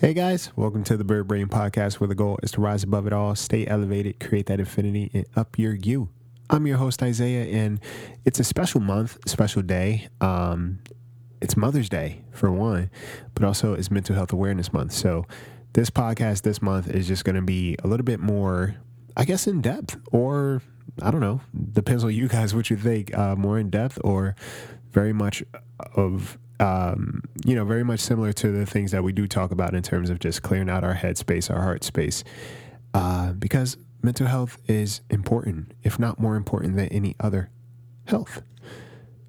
Hey guys, welcome to the Bird Brain Podcast where the goal is to rise above it all, stay elevated, create that infinity, and up your you. I'm your host, Isaiah, and it's a special month, special day. Um, it's Mother's Day, for one, but also it's Mental Health Awareness Month. So this podcast this month is just going to be a little bit more, I guess, in depth, or I don't know, depends on you guys what you think, uh, more in depth or very much of um, you know, very much similar to the things that we do talk about in terms of just clearing out our head space, our heart space, uh, because mental health is important, if not more important than any other health.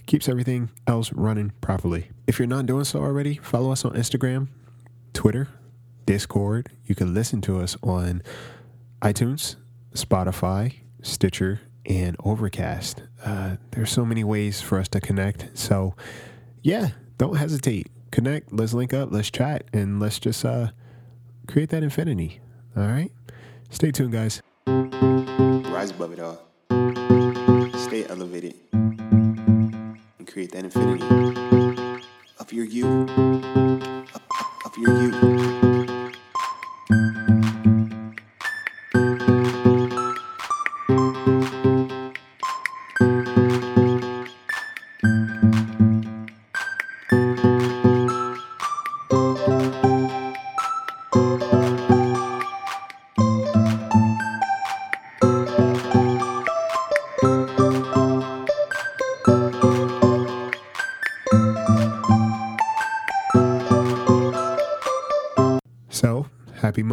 Keeps everything else running properly. If you're not doing so already, follow us on Instagram, Twitter, Discord. You can listen to us on iTunes, Spotify, Stitcher, and Overcast. Uh, there's so many ways for us to connect. So, yeah, don't hesitate. Connect. Let's link up. Let's chat, and let's just uh, create that infinity. All right. Stay tuned, guys. Rise above it all. Stay elevated. And create that infinity. Of your you. Up, up, of your you.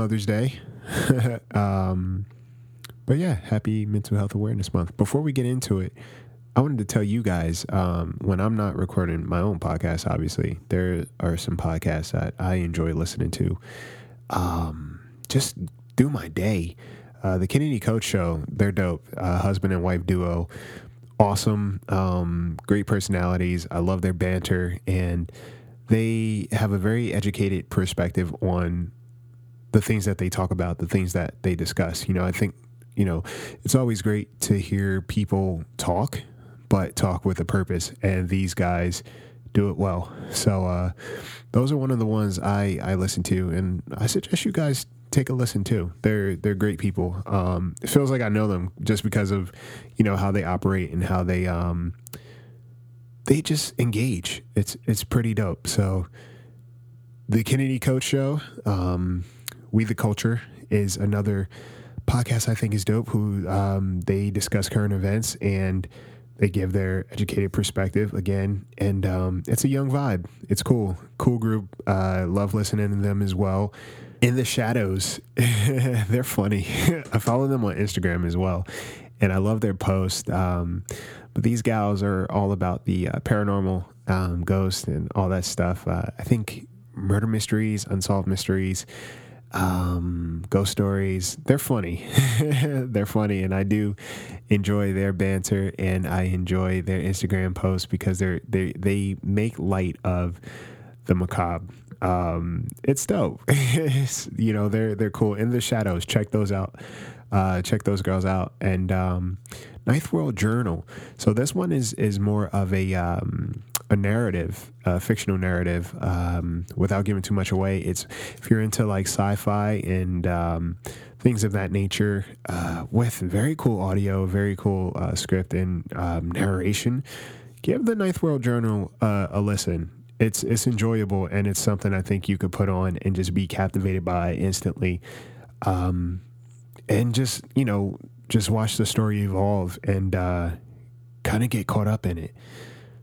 Mother's Day. um, but yeah, happy Mental Health Awareness Month. Before we get into it, I wanted to tell you guys um, when I'm not recording my own podcast, obviously, there are some podcasts that I enjoy listening to. Um, just do my day. Uh, the Kennedy Coach Show, they're dope. Uh, husband and wife duo. Awesome. Um, great personalities. I love their banter. And they have a very educated perspective on the things that they talk about, the things that they discuss. You know, I think, you know, it's always great to hear people talk, but talk with a purpose. And these guys do it well. So uh, those are one of the ones I, I listen to, and I suggest you guys take a listen too. They're they're great people. Um, it feels like I know them just because of you know how they operate and how they um, they just engage. It's it's pretty dope. So the Kennedy Coach Show, um, We the Culture is another podcast I think is dope. Who um, they discuss current events and they give their educated perspective again, and um, it's a young vibe. It's cool, cool group. Uh, love listening to them as well. In the shadows, they're funny. I follow them on Instagram as well, and I love their posts. Um, but these gals are all about the uh, paranormal, um, ghosts, and all that stuff. Uh, I think murder mysteries, unsolved mysteries, um, ghost stories. They're funny. they're funny, and I do enjoy their banter, and I enjoy their Instagram posts because they're they they make light of the macabre. Um, it's dope. It's, you know, they're they're cool. In the shadows, check those out. Uh, check those girls out. And um, Ninth World Journal. So this one is is more of a um, a narrative, a fictional narrative. Um, without giving too much away, it's if you're into like sci-fi and um, things of that nature, uh, with very cool audio, very cool uh, script and um, narration. Give the Ninth World Journal uh, a listen. It's it's enjoyable and it's something I think you could put on and just be captivated by instantly. Um, and just you know just watch the story evolve and uh, kind of get caught up in it.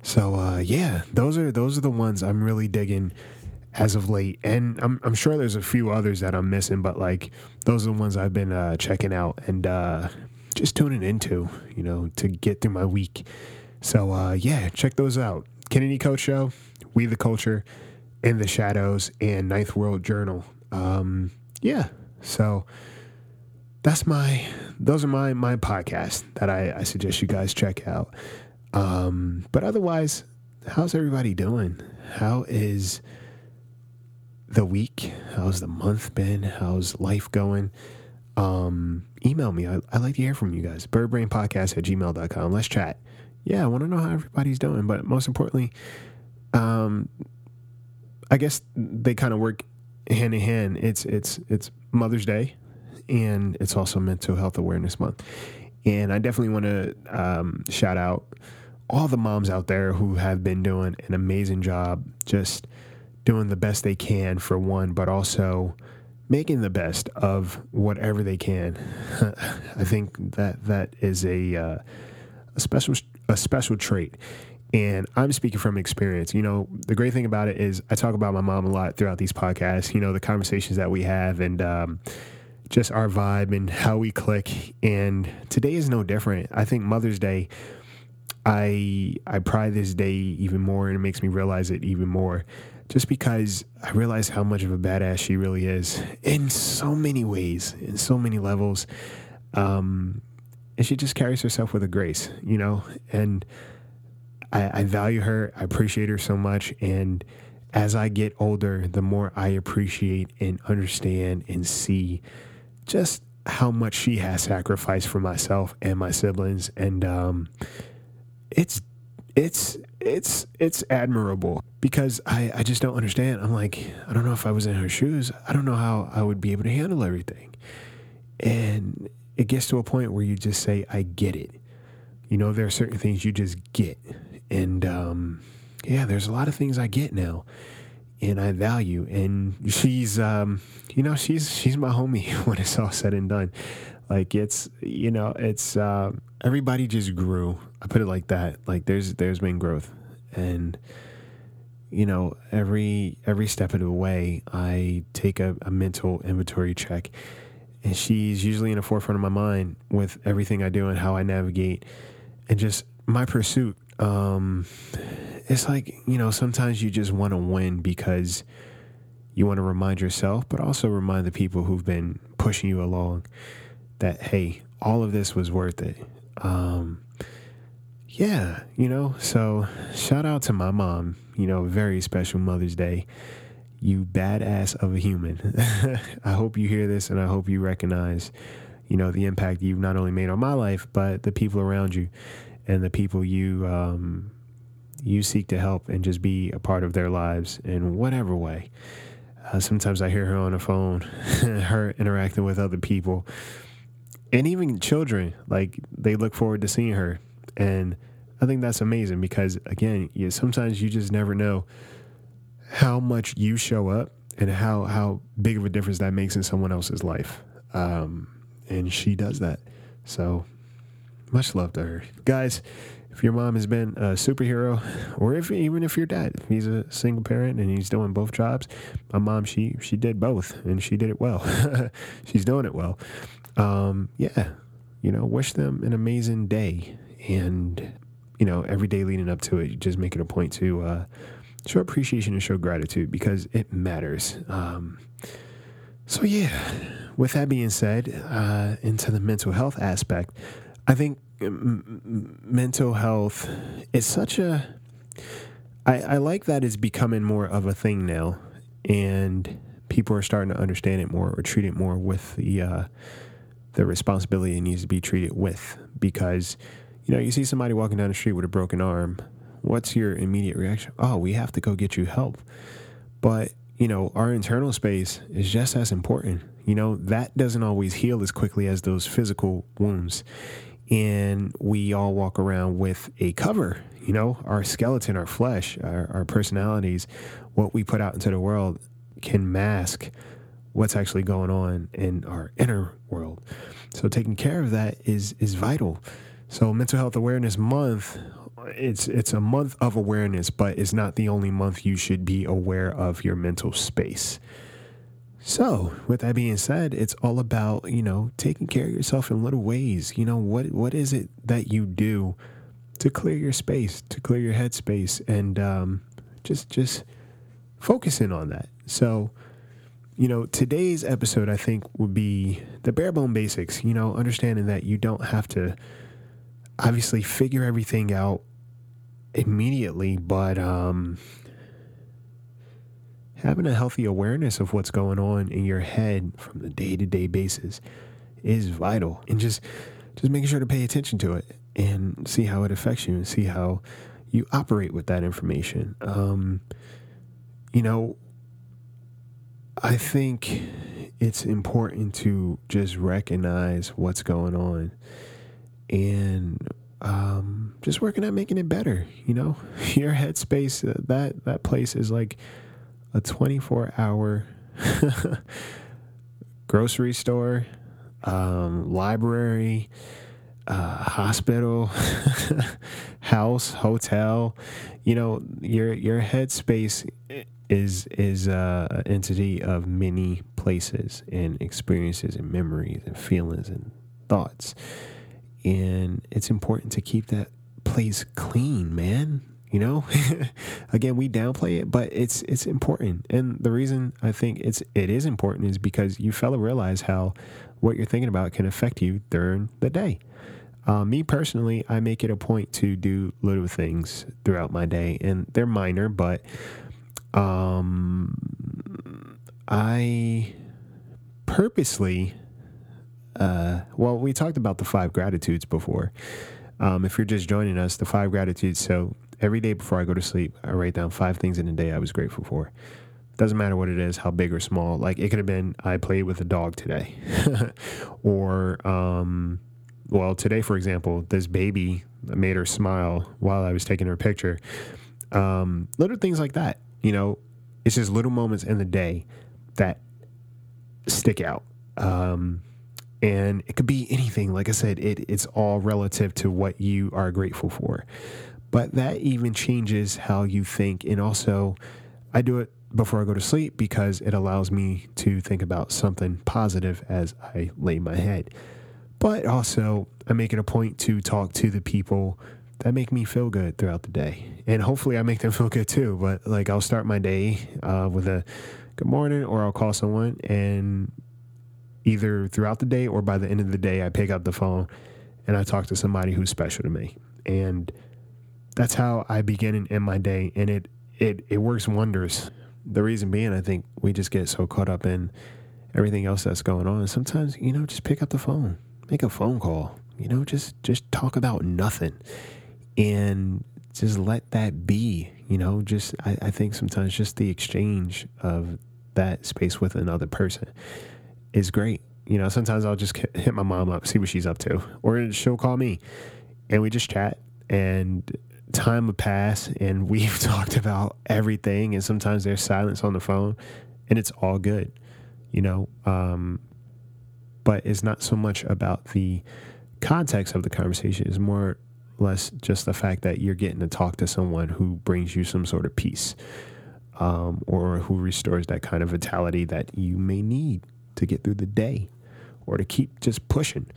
So uh, yeah, those are those are the ones I'm really digging as of late, and I'm I'm sure there's a few others that I'm missing, but like those are the ones I've been uh, checking out and uh, just tuning into, you know, to get through my week. So uh, yeah, check those out. Kennedy Coach Show, We the Culture, In the Shadows, and Ninth World Journal. Um, yeah, so that's my those are my my podcasts that I, I suggest you guys check out. Um, but otherwise, how's everybody doing? How is the week? How's the month been? How's life going? Um, email me. I, I like to hear from you guys. Birdbrainpodcast at gmail.com. Let's chat. Yeah, I want to know how everybody's doing. But most importantly, um, I guess they kind of work hand in hand. It's it's it's Mother's Day, and it's also Mental Health Awareness Month. And I definitely want to um, shout out all the moms out there who have been doing an amazing job, just doing the best they can for one, but also making the best of whatever they can. I think that that is a uh, a special a special trait. And I'm speaking from experience. You know, the great thing about it is I talk about my mom a lot throughout these podcasts. You know, the conversations that we have and um, just our vibe and how we click. And today is no different. I think Mother's Day. I I pride this day even more, and it makes me realize it even more just because I realize how much of a badass she really is in so many ways, in so many levels. Um, and she just carries herself with a grace, you know, and I, I value her. I appreciate her so much. And as I get older, the more I appreciate and understand and see just how much she has sacrificed for myself and my siblings. And um, it's it's it's it's admirable because I, I just don't understand. I'm like, I don't know if I was in her shoes. I don't know how I would be able to handle everything. And it gets to a point where you just say, I get it. You know, there are certain things you just get. And um, yeah, there's a lot of things I get now and I value. And she's um, you know, she's she's my homie when it's all said and done. Like it's you know, it's uh, everybody just grew. I put it like that. Like there's there's been growth, and you know every every step of the way, I take a, a mental inventory check, and she's usually in the forefront of my mind with everything I do and how I navigate, and just my pursuit. Um, it's like you know sometimes you just want to win because you want to remind yourself, but also remind the people who've been pushing you along that hey, all of this was worth it. Um, yeah, you know, so shout out to my mom, you know, very special Mother's Day. You badass of a human. I hope you hear this and I hope you recognize, you know, the impact you've not only made on my life, but the people around you and the people you um, you seek to help and just be a part of their lives in whatever way. Uh, sometimes I hear her on the phone, her interacting with other people, and even children like they look forward to seeing her. And i think that's amazing because again you, sometimes you just never know how much you show up and how how big of a difference that makes in someone else's life. Um, and she does that. So much love to her. Guys if your mom has been a superhero or if even if your dad he's a single parent and he's doing both jobs my mom she she did both and she did it well. She's doing it well um, yeah, you know, wish them an amazing day. And, you know, every day leading up to it, just make it a point to uh, show appreciation and show gratitude because it matters. Um, so, yeah, with that being said, uh, into the mental health aspect, I think m- mental health is such a. I, I like that it's becoming more of a thing now, and people are starting to understand it more or treat it more with the uh, the responsibility it needs to be treated with because you know you see somebody walking down the street with a broken arm what's your immediate reaction? Oh we have to go get you help. But you know our internal space is just as important. You know that doesn't always heal as quickly as those physical wounds. And we all walk around with a cover you know our skeleton our flesh our, our personalities what we put out into the world can mask what's actually going on in our inner world. So taking care of that is is vital. So mental health awareness month it's it's a month of awareness, but it's not the only month you should be aware of your mental space. So, with that being said, it's all about, you know, taking care of yourself in little ways. You know, what what is it that you do to clear your space, to clear your head space and um, just just focusing on that. So, you know, today's episode, I think, would be the bare bone basics, you know, understanding that you don't have to obviously figure everything out immediately, but um, having a healthy awareness of what's going on in your head from the day to day basis is vital. And just, just making sure to pay attention to it and see how it affects you and see how you operate with that information. Um, you know, I think it's important to just recognize what's going on and um, just working at making it better. You know, your headspace uh, that that place is like a 24 hour grocery store, um, library, uh, hospital, house, hotel. You know, your your headspace is is uh, an entity of many places and experiences and memories and feelings and thoughts. And it's important to keep that place clean, man. You know, again, we downplay it, but it's it's important. And the reason I think it's it is important is because you fella realize how what you're thinking about can affect you during the day. Uh, me personally, I make it a point to do little things throughout my day, and they're minor, but um, I purposely, uh, well, we talked about the five gratitudes before. Um, if you're just joining us, the five gratitudes. So every day before I go to sleep, I write down five things in a day I was grateful for. Doesn't matter what it is, how big or small. Like it could have been, I played with a dog today, or um, well, today, for example, this baby made her smile while I was taking her picture. Um, little things like that. You know, it's just little moments in the day that stick out. Um, and it could be anything. Like I said, it, it's all relative to what you are grateful for. But that even changes how you think. And also, I do it before I go to sleep because it allows me to think about something positive as I lay my head. But also, I make it a point to talk to the people that make me feel good throughout the day. And hopefully, I make them feel good too. But like, I'll start my day uh, with a good morning, or I'll call someone, and either throughout the day or by the end of the day, I pick up the phone and I talk to somebody who's special to me. And that's how I begin and end my day. And it, it, it works wonders. The reason being, I think we just get so caught up in everything else that's going on. Sometimes, you know, just pick up the phone make a phone call. You know, just just talk about nothing, and just let that be. You know, just I, I think sometimes just the exchange of that space with another person is great. You know, sometimes I'll just hit my mom up, see what she's up to, or she'll call me, and we just chat. And time will pass, and we've talked about everything. And sometimes there's silence on the phone, and it's all good. You know, um, but it's not so much about the context of the conversation. It's more or less just the fact that you're getting to talk to someone who brings you some sort of peace um, or who restores that kind of vitality that you may need to get through the day or to keep just pushing.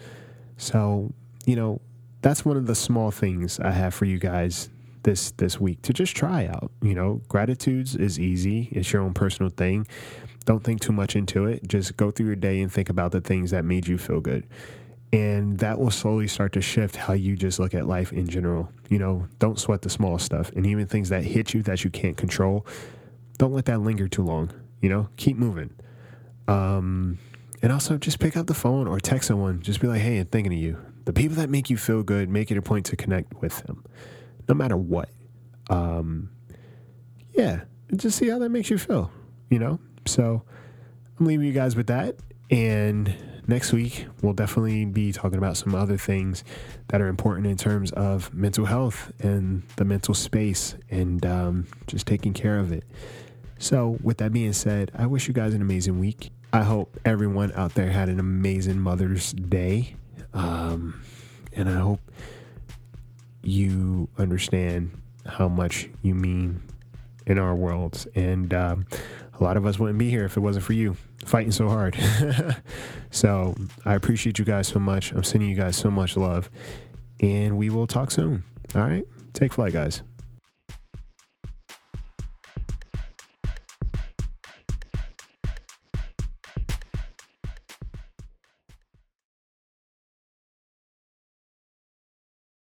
So, you know, that's one of the small things I have for you guys this this week to just try out. You know, gratitudes is easy. It's your own personal thing. Don't think too much into it. Just go through your day and think about the things that made you feel good. And that will slowly start to shift how you just look at life in general. You know, don't sweat the small stuff and even things that hit you that you can't control. Don't let that linger too long. You know, keep moving. Um, and also just pick up the phone or text someone. Just be like, hey, I'm thinking of you. The people that make you feel good, make it a point to connect with them, no matter what. Um, yeah, just see how that makes you feel, you know? So I'm leaving you guys with that. And next week, we'll definitely be talking about some other things that are important in terms of mental health and the mental space and um, just taking care of it. So, with that being said, I wish you guys an amazing week. I hope everyone out there had an amazing Mother's Day. Um, and I hope you understand how much you mean in our worlds. And um, a lot of us wouldn't be here if it wasn't for you fighting so hard. so I appreciate you guys so much. I'm sending you guys so much love. And we will talk soon. All right. Take flight, guys.